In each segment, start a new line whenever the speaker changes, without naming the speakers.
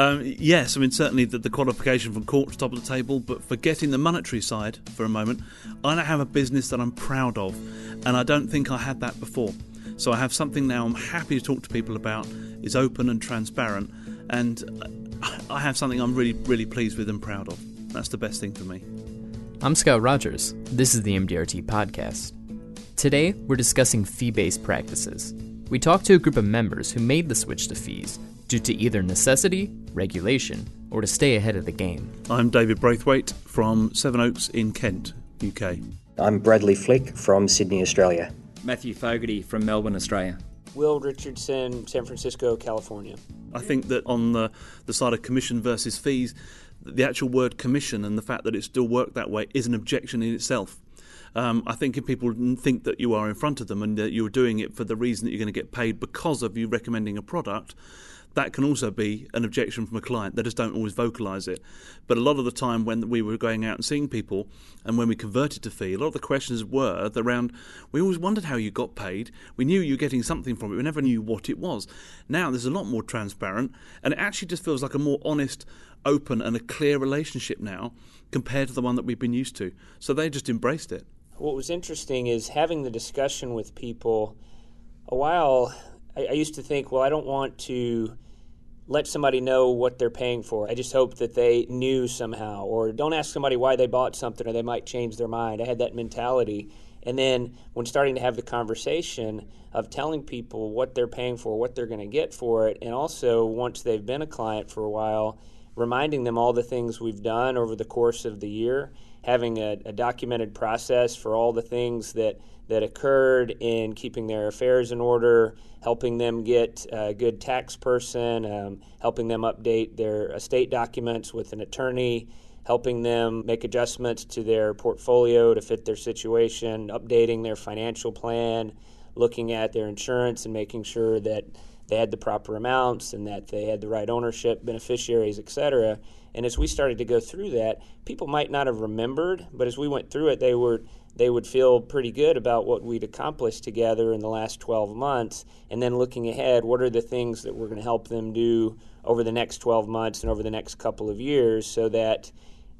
Um, yes, I mean, certainly the, the qualification from court to top of the table, but forgetting the monetary side for a moment, I now have a business that I'm proud of, and I don't think I had that before. So I have something now I'm happy to talk to people about, is open and transparent, and I have something I'm really, really pleased with and proud of. That's the best thing for me.
I'm Scott Rogers. This is the MDRT Podcast. Today, we're discussing fee based practices. We talked to a group of members who made the switch to fees due to either necessity, regulation, or to stay ahead of the game.
I'm David Braithwaite from Sevenoaks in Kent, UK.
I'm Bradley Flick from Sydney, Australia.
Matthew Fogarty from Melbourne, Australia.
Will Richardson, San Francisco, California.
I think that on the, the side of commission versus fees, the actual word commission and the fact that it still worked that way is an objection in itself. Um, I think if people think that you are in front of them and that you're doing it for the reason that you're going to get paid because of you recommending a product, that can also be an objection from a client. They just don't always vocalize it. But a lot of the time, when we were going out and seeing people, and when we converted to fee, a lot of the questions were around we always wondered how you got paid. We knew you were getting something from it, we never knew what it was. Now there's a lot more transparent, and it actually just feels like a more honest, open, and a clear relationship now compared to the one that we've been used to. So they just embraced it.
What was interesting is having the discussion with people. A while I, I used to think, well, I don't want to let somebody know what they're paying for. I just hope that they knew somehow. Or don't ask somebody why they bought something or they might change their mind. I had that mentality. And then when starting to have the conversation of telling people what they're paying for, what they're going to get for it, and also once they've been a client for a while, reminding them all the things we've done over the course of the year, having a, a documented process for all the things that that occurred in keeping their affairs in order, helping them get a good tax person, um, helping them update their estate documents with an attorney, helping them make adjustments to their portfolio to fit their situation, updating their financial plan, looking at their insurance and making sure that they had the proper amounts and that they had the right ownership, beneficiaries, etc. And as we started to go through that, people might not have remembered, but as we went through it, they were they would feel pretty good about what we'd accomplished together in the last 12 months. And then looking ahead, what are the things that we're going to help them do over the next 12 months and over the next couple of years so that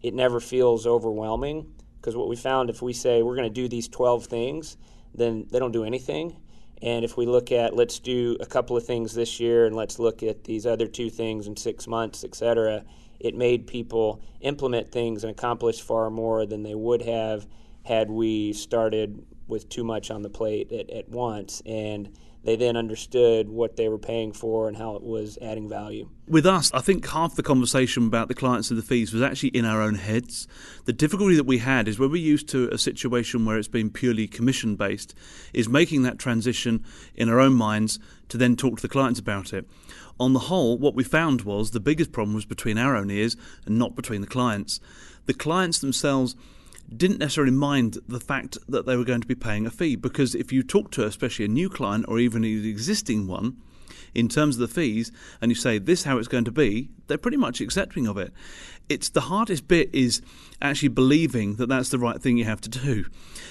it never feels overwhelming? Because what we found, if we say we're going to do these 12 things, then they don't do anything. And if we look at let's do a couple of things this year and let's look at these other two things in six months, et cetera, it made people implement things and accomplish far more than they would have had we started with too much on the plate at, at once. And they then understood what they were paying for and how it was adding value.
With us, I think half the conversation about the clients and the fees was actually in our own heads. The difficulty that we had is when we're used to a situation where it's been purely commission based, is making that transition in our own minds to then talk to the clients about it. On the whole, what we found was the biggest problem was between our own ears and not between the clients. The clients themselves didn't necessarily mind the fact that they were going to be paying a fee because if you talk to especially a new client or even an existing one in terms of the fees and you say this is how it's going to be they're pretty much accepting of it. It's the hardest bit is actually believing that that's the right thing you have to do.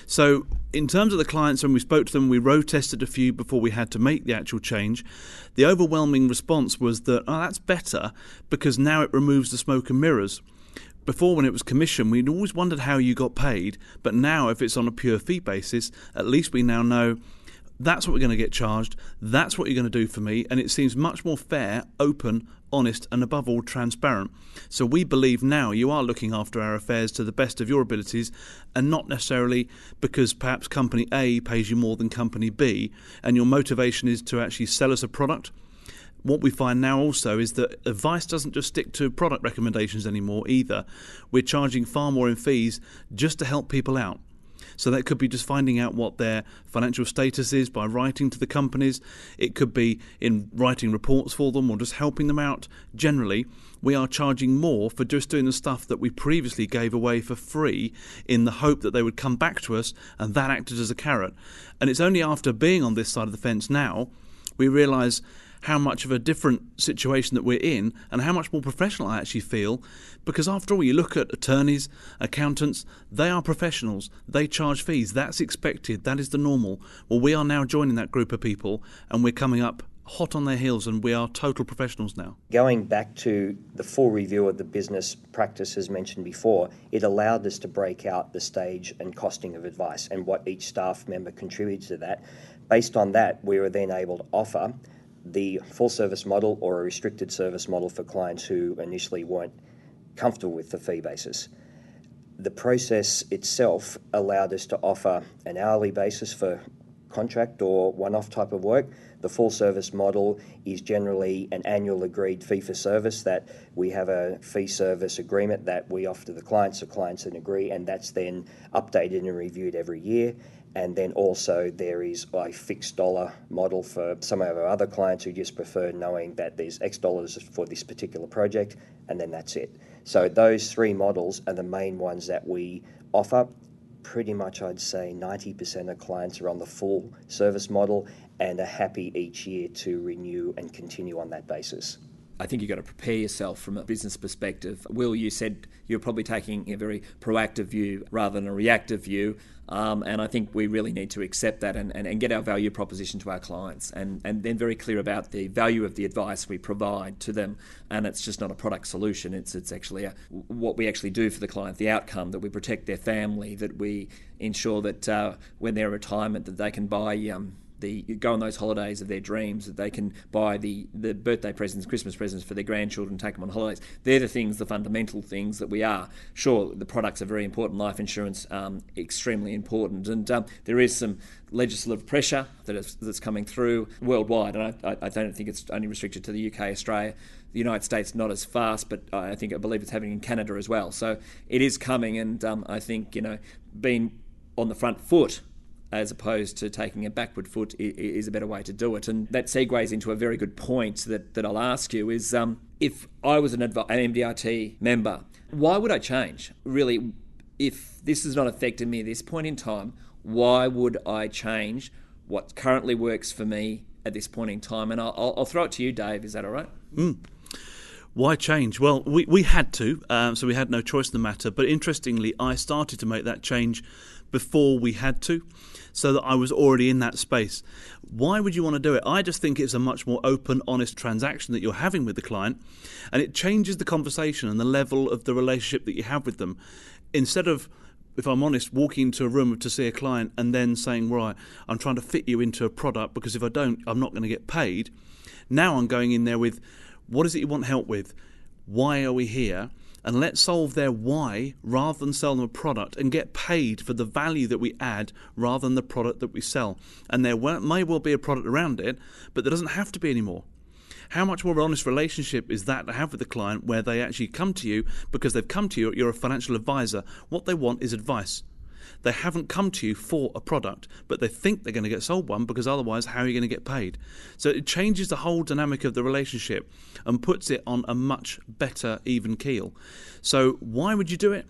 So in terms of the clients when we spoke to them we road tested a few before we had to make the actual change. The overwhelming response was that oh that's better because now it removes the smoke and mirrors before, when it was commission, we'd always wondered how you got paid, but now, if it's on a pure fee basis, at least we now know that's what we're going to get charged, that's what you're going to do for me, and it seems much more fair, open, honest, and above all, transparent. So we believe now you are looking after our affairs to the best of your abilities, and not necessarily because perhaps company A pays you more than company B, and your motivation is to actually sell us a product what we find now also is that advice doesn't just stick to product recommendations anymore either. We're charging far more in fees just to help people out. So that could be just finding out what their financial status is by writing to the companies. It could be in writing reports for them or just helping them out generally. We are charging more for just doing the stuff that we previously gave away for free in the hope that they would come back to us and that acted as a carrot. And it's only after being on this side of the fence now we realise how much of a different situation that we're in and how much more professional I actually feel. Because after all, you look at attorneys, accountants, they are professionals. They charge fees. That's expected. That is the normal. Well, we are now joining that group of people and we're coming up hot on their heels and we are total professionals now?
Going back to the full review of the business practice as mentioned before, it allowed us to break out the stage and costing of advice and what each staff member contributes to that. Based on that, we were then able to offer the full service model or a restricted service model for clients who initially weren't comfortable with the fee basis. The process itself allowed us to offer an hourly basis for contract or one off type of work. The full service model is generally an annual agreed fee for service that we have a fee service agreement that we offer to the clients, the clients then agree, and that's then updated and reviewed every year. And then also there is a fixed dollar model for some of our other clients who just prefer knowing that there's X dollars for this particular project, and then that's it. So those three models are the main ones that we offer. Pretty much, I'd say 90% of clients are on the full service model and are happy each year to renew and continue on that basis.
I think you've got to prepare yourself from a business perspective. Will, you said you're probably taking a very proactive view rather than a reactive view. Um, and I think we really need to accept that and, and, and, get our value proposition to our clients and, and then very clear about the value of the advice we provide to them. And it's just not a product solution, it's, it's actually a, what we actually do for the client, the outcome, that we protect their family, that we ensure that uh, when they're retirement that they can buy um, the go on those holidays of their dreams, that they can buy the, the birthday presents, Christmas presents for their grandchildren, take them on holidays. They're the things, the fundamental things that we are. Sure, the products are very important, life insurance um, extremely important, and um, there is some legislative pressure that is, that's coming through worldwide, and I, I don't think it's only restricted to the UK, Australia. The United States not as fast, but I think I believe it's happening in Canada as well. So it is coming, and um, I think you know being on the front foot as opposed to taking a backward foot is a better way to do it. And that segues into a very good point that, that I'll ask you is um, if I was an, adv- an MDRT member, why would I change? Really, if this has not affected me at this point in time, why would I change what currently works for me at this point in time? And I'll, I'll throw it to you, Dave. Is that all right?
Mm. Why change? Well, we, we had to, um, so we had no choice in the matter. But interestingly, I started to make that change before we had to so that I was already in that space. Why would you want to do it? I just think it's a much more open, honest transaction that you're having with the client, and it changes the conversation and the level of the relationship that you have with them. Instead of if I'm honest, walking into a room to see a client and then saying, right, I'm trying to fit you into a product because if I don't, I'm not going to get paid. Now I'm going in there with, what is it you want help with? Why are we here? and let's solve their why rather than sell them a product and get paid for the value that we add rather than the product that we sell. And there may well be a product around it, but there doesn't have to be anymore. How much more of an honest relationship is that to have with the client where they actually come to you because they've come to you, you're a financial advisor. What they want is advice. They haven't come to you for a product, but they think they're going to get sold one because otherwise, how are you going to get paid? So it changes the whole dynamic of the relationship and puts it on a much better, even keel. So, why would you do it?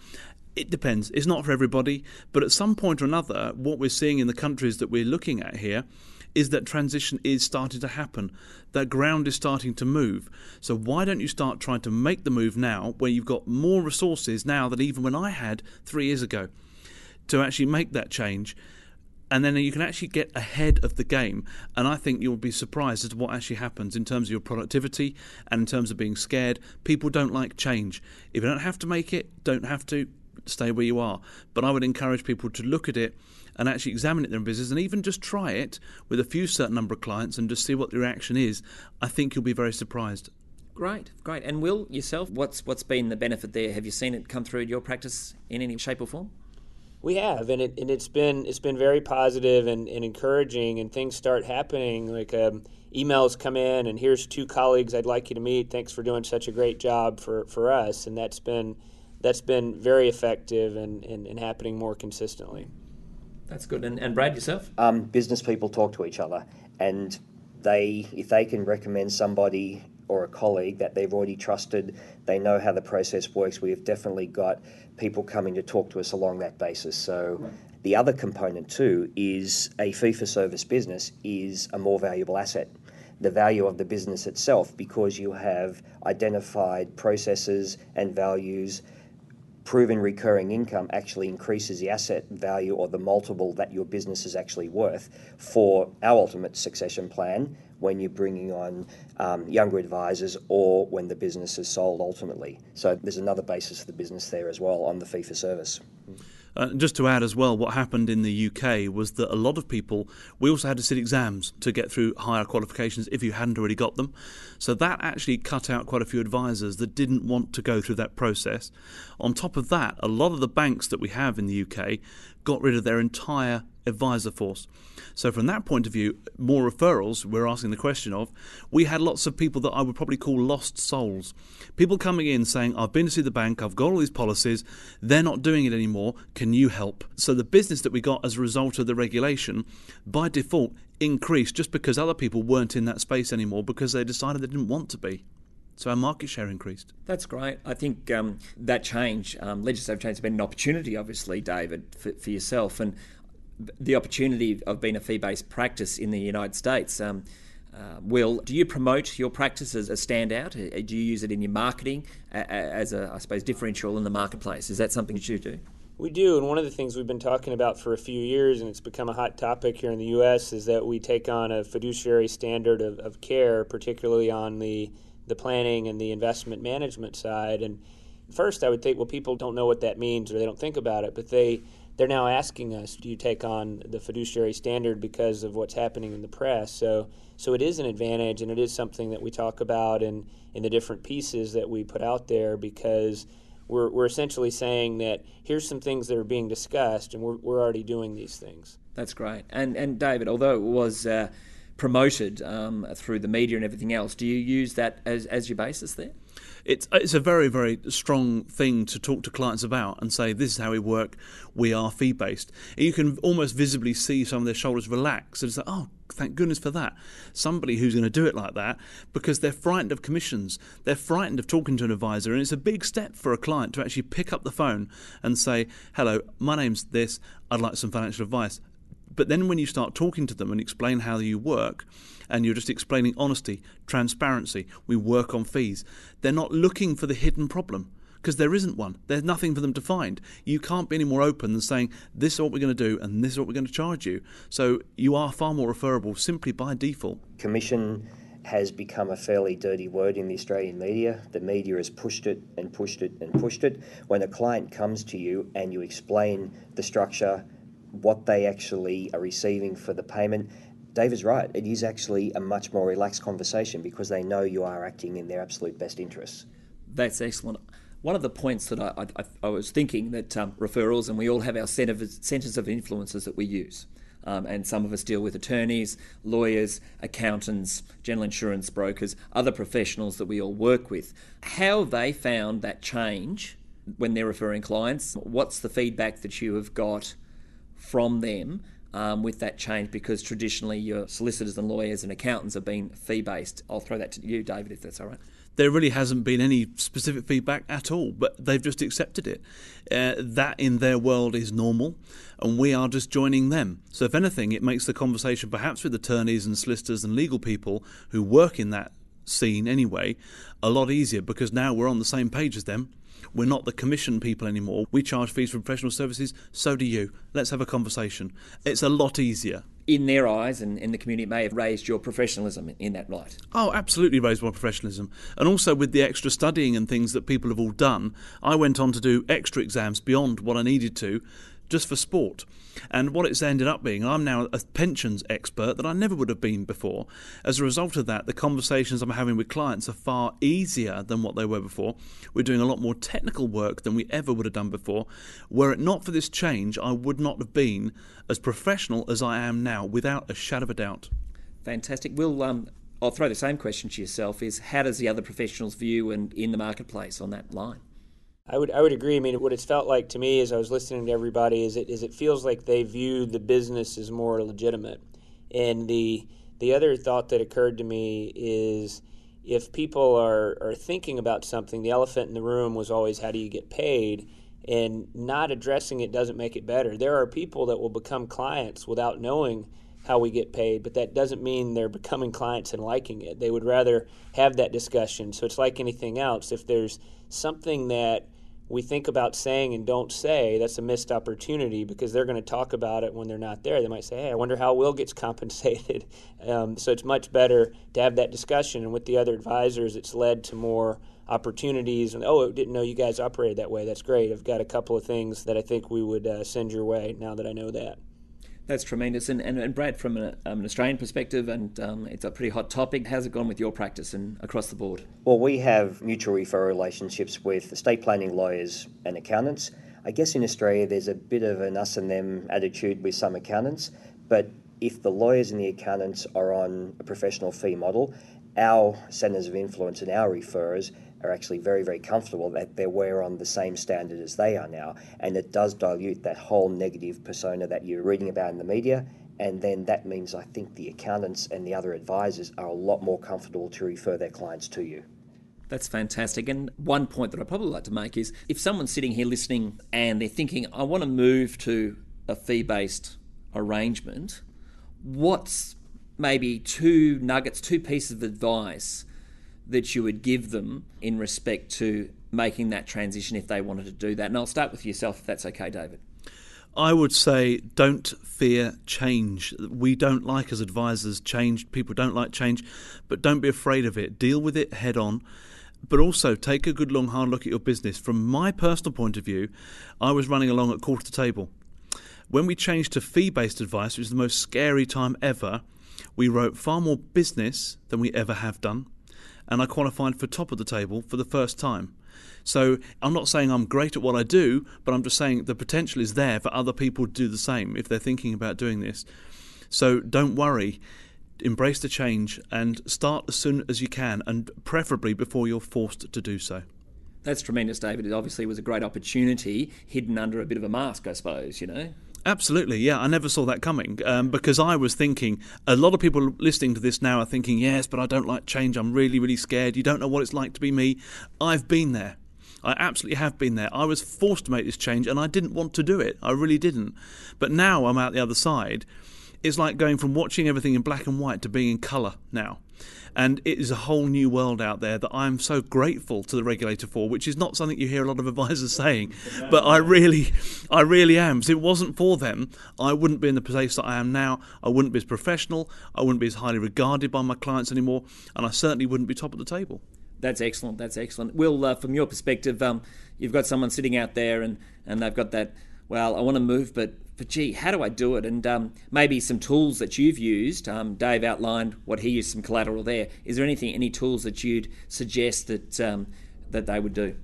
It depends. It's not for everybody, but at some point or another, what we're seeing in the countries that we're looking at here is that transition is starting to happen. That ground is starting to move. So why don't you start trying to make the move now where you've got more resources now than even when I had three years ago? To actually make that change. And then you can actually get ahead of the game. And I think you'll be surprised as to what actually happens in terms of your productivity and in terms of being scared. People don't like change. If you don't have to make it, don't have to, stay where you are. But I would encourage people to look at it and actually examine it in their business and even just try it with a few certain number of clients and just see what the reaction is. I think you'll be very surprised.
Great, great. And Will, yourself, what's what's been the benefit there? Have you seen it come through your practice in any shape or form?
We have, and it and it's been it's been very positive and, and encouraging, and things start happening. Like um, emails come in, and here's two colleagues I'd like you to meet. Thanks for doing such a great job for, for us, and that's been that's been very effective and, and, and happening more consistently.
That's good. And, and Brad, yourself?
Um, business people talk to each other, and they if they can recommend somebody or a colleague that they've already trusted, they know how the process works. We've definitely got people coming to talk to us along that basis. So the other component too is a fee for service business is a more valuable asset. The value of the business itself because you have identified processes and values proven recurring income actually increases the asset value or the multiple that your business is actually worth for our ultimate succession plan when you're bringing on um, younger advisors or when the business is sold ultimately. So there's another basis for the business there as well on the fee for service.
Uh, just to add as well, what happened in the UK was that a lot of people, we also had to sit exams to get through higher qualifications if you hadn't already got them. So that actually cut out quite a few advisors that didn't want to go through that process. On top of that, a lot of the banks that we have in the UK got rid of their entire advisor force. So, from that point of view, more referrals we're asking the question of. We had lots of people that I would probably call lost souls. People coming in saying, I've been to see the bank, I've got all these policies, they're not doing it anymore, can you help? So, the business that we got as a result of the regulation, by default, increased just because other people weren't in that space anymore because they decided they didn't want to be. So our market share increased.
That's great. I think um, that change, um, legislative change, has been an opportunity, obviously, David, for, for yourself. And the opportunity of being a fee based practice in the United States. Um, uh, Will, do you promote your practice as a standout? Uh, do you use it in your marketing as a, I suppose, differential in the marketplace? Is that something that you do?
We do, and one of the things we've been talking about for a few years, and it's become a hot topic here in the U.S., is that we take on a fiduciary standard of, of care, particularly on the the planning and the investment management side. And first, I would think, well, people don't know what that means or they don't think about it, but they they're now asking us, do you take on the fiduciary standard because of what's happening in the press? So, so it is an advantage, and it is something that we talk about in, in the different pieces that we put out there because we're, we're essentially saying that here's some things that are being discussed, and we're, we're already doing these things.
That's great. And, and David, although it was uh, promoted um, through the media and everything else, do you use that as, as your basis there?
it's it's a very very strong thing to talk to clients about and say this is how we work. We are fee based. You can almost visibly see some of their shoulders relax and say, oh. Thank goodness for that. Somebody who's going to do it like that because they're frightened of commissions. They're frightened of talking to an advisor, and it's a big step for a client to actually pick up the phone and say, Hello, my name's this. I'd like some financial advice. But then when you start talking to them and explain how you work, and you're just explaining honesty, transparency, we work on fees, they're not looking for the hidden problem because there isn't one. There's nothing for them to find. You can't be any more open than saying, this is what we're going to do and this is what we're going to charge you. So you are far more referable simply by default.
Commission has become a fairly dirty word in the Australian media. The media has pushed it and pushed it and pushed it. When a client comes to you and you explain the structure, what they actually are receiving for the payment, Dave is right. It is actually a much more relaxed conversation because they know you are acting in their absolute best interests.
That's excellent. One of the points that I, I, I was thinking that um, referrals, and we all have our centres of influences that we use. Um, and some of us deal with attorneys, lawyers, accountants, general insurance brokers, other professionals that we all work with. How they found that change when they're referring clients? What's the feedback that you have got from them um, with that change because traditionally your solicitors and lawyers and accountants have been fee based. I'll throw that to you, David, if that's all right.
There really hasn't been any specific feedback at all, but they've just accepted it. Uh, that in their world is normal, and we are just joining them. So, if anything, it makes the conversation perhaps with attorneys and solicitors and legal people who work in that scene anyway a lot easier because now we're on the same page as them we're not the commission people anymore. We charge fees for professional services, so do you. Let's have a conversation. It's a lot easier.
In their eyes and in the community, it may have raised your professionalism in that light.
Oh, absolutely raised my professionalism. And also with the extra studying and things that people have all done, I went on to do extra exams beyond what I needed to just for sport. And what it's ended up being, I'm now a pensions expert that I never would have been before. As a result of that, the conversations I'm having with clients are far easier than what they were before. We're doing a lot more technical work than we ever would have done before. Were it not for this change, I would not have been as professional as I am now, without a shadow of a doubt.
Fantastic. We'll um, I'll throw the same question to yourself: Is how does the other professionals view and in the marketplace on that line?
I would I would agree. I mean, what it's felt like to me as I was listening to everybody is it is it feels like they view the business as more legitimate. And the the other thought that occurred to me is if people are, are thinking about something, the elephant in the room was always how do you get paid? And not addressing it doesn't make it better. There are people that will become clients without knowing how we get paid, but that doesn't mean they're becoming clients and liking it. They would rather have that discussion. So it's like anything else. If there's something that we think about saying and don't say, that's a missed opportunity because they're going to talk about it when they're not there. They might say, hey, I wonder how Will gets compensated. Um, so it's much better to have that discussion. And with the other advisors, it's led to more opportunities. And oh, I didn't know you guys operated that way. That's great. I've got a couple of things that I think we would uh, send your way now that I know that.
That's tremendous. And, and, and Brad, from an, um, an Australian perspective, and um, it's a pretty hot topic, how's it gone with your practice and across the board?
Well, we have mutual referral relationships with estate planning lawyers and accountants. I guess in Australia there's a bit of an us and them attitude with some accountants, but if the lawyers and the accountants are on a professional fee model, our centres of influence and our referrers are actually very, very comfortable that they're we're on the same standard as they are now. And it does dilute that whole negative persona that you're reading about in the media. And then that means I think the accountants and the other advisors are a lot more comfortable to refer their clients to you.
That's fantastic. And one point that I'd probably like to make is if someone's sitting here listening and they're thinking, I want to move to a fee based arrangement, what's maybe two nuggets, two pieces of advice that you would give them in respect to making that transition if they wanted to do that? And I'll start with yourself if that's okay, David.
I would say don't fear change. We don't like as advisors change. People don't like change, but don't be afraid of it. Deal with it head on. But also take a good long hard look at your business. From my personal point of view, I was running along at Court of the Table. When we changed to fee based advice, which was the most scary time ever, we wrote far more business than we ever have done and I qualified for top of the table for the first time. So I'm not saying I'm great at what I do, but I'm just saying the potential is there for other people to do the same if they're thinking about doing this. So don't worry. Embrace the change and start as soon as you can, and preferably before you're forced to do so.
That's tremendous, David. It obviously was a great opportunity hidden under a bit of a mask, I suppose, you know?
Absolutely, yeah. I never saw that coming um, because I was thinking a lot of people listening to this now are thinking, yes, but I don't like change. I'm really, really scared. You don't know what it's like to be me. I've been there. I absolutely have been there. I was forced to make this change and I didn't want to do it. I really didn't. But now I'm out the other side. It's like going from watching everything in black and white to being in colour now and it is a whole new world out there that I'm so grateful to the regulator for, which is not something you hear a lot of advisors saying, but I really, I really am. So it wasn't for them, I wouldn't be in the place that I am now. I wouldn't be as professional. I wouldn't be as highly regarded by my clients anymore, and I certainly wouldn't be top of the table.
That's excellent. That's excellent. Will, uh, from your perspective, um, you've got someone sitting out there, and and they've got that. Well, I want to move, but but gee, how do I do it? And um, maybe some tools that you've used. Um, Dave outlined what he used some collateral there. Is there anything, any tools that you'd suggest that um, that they would do?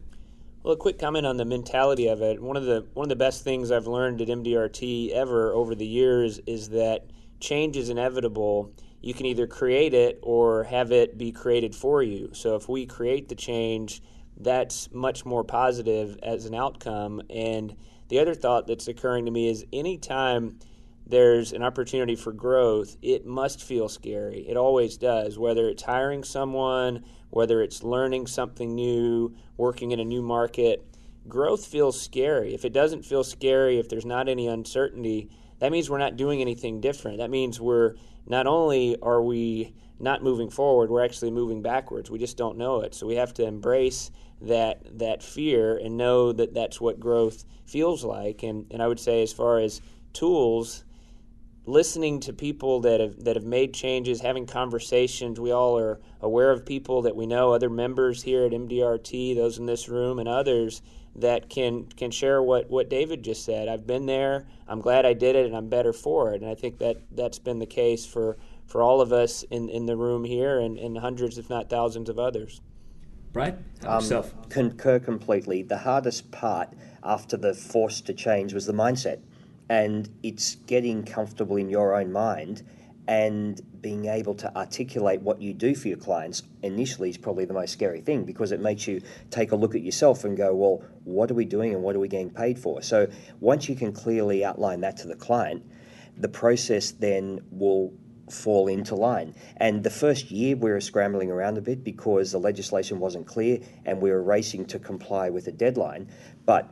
Well, a quick comment on the mentality of it. One of the one of the best things I've learned at MDRT ever over the years is that change is inevitable. You can either create it or have it be created for you. So if we create the change, that's much more positive as an outcome and the other thought that's occurring to me is anytime there's an opportunity for growth, it must feel scary. It always does, whether it's hiring someone, whether it's learning something new, working in a new market. Growth feels scary. If it doesn't feel scary, if there's not any uncertainty, that means we're not doing anything different. That means we're not only are we not moving forward, we're actually moving backwards. We just don't know it. So we have to embrace that that fear and know that that's what growth feels like. And and I would say as far as tools, listening to people that have that have made changes, having conversations. We all are aware of people that we know, other members here at MDRT, those in this room, and others that can can share what what David just said. I've been there. I'm glad I did it, and I'm better for it. And I think that that's been the case for for all of us in in the room here, and, and hundreds, if not thousands, of others.
Right? Um, yourself.
Concur completely. The hardest part after the force to change was the mindset. And it's getting comfortable in your own mind and being able to articulate what you do for your clients initially is probably the most scary thing because it makes you take a look at yourself and go, well, what are we doing and what are we getting paid for? So once you can clearly outline that to the client, the process then will fall into line. And the first year we were scrambling around a bit because the legislation wasn't clear and we were racing to comply with a deadline. But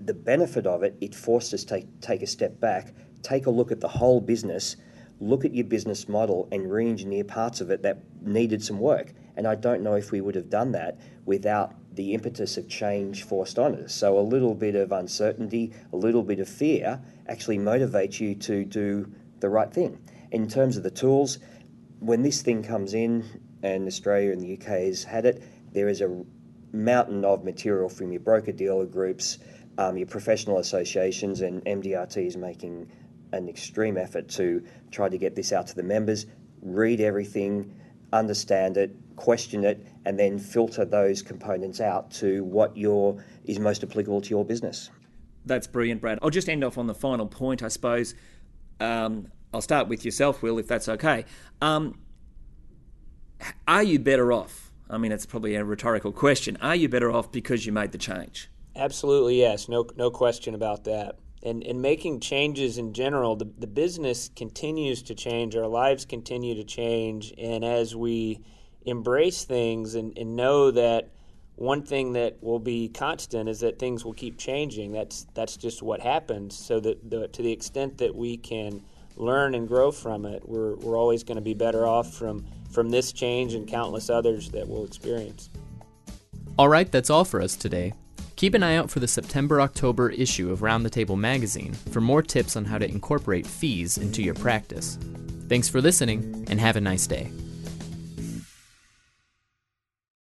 the benefit of it, it forced us to take, take a step back, take a look at the whole business, look at your business model and re engineer parts of it that needed some work. And I don't know if we would have done that without the impetus of change forced on us. So a little bit of uncertainty, a little bit of fear actually motivates you to do the right thing. In terms of the tools, when this thing comes in, and Australia and the UK has had it, there is a mountain of material from your broker dealer groups, um, your professional associations, and MDRT is making an extreme effort to try to get this out to the members, read everything, understand it, question it, and then filter those components out to what your is most applicable to your business.
That's brilliant, Brad. I'll just end off on the final point, I suppose. Um, I'll start with yourself, Will, if that's okay. Um, are you better off? I mean, it's probably a rhetorical question. Are you better off because you made the change?
Absolutely, yes. No, no question about that. And, and making changes in general, the, the business continues to change, our lives continue to change. And as we embrace things and, and know that one thing that will be constant is that things will keep changing. That's that's just what happens. So that the, to the extent that we can learn and grow from it, we're, we're always going to be better off from from this change and countless others that we'll experience.
All right, that's all for us today. Keep an eye out for the September October issue of Round the Table magazine for more tips on how to incorporate fees into your practice. Thanks for listening, and have a nice day.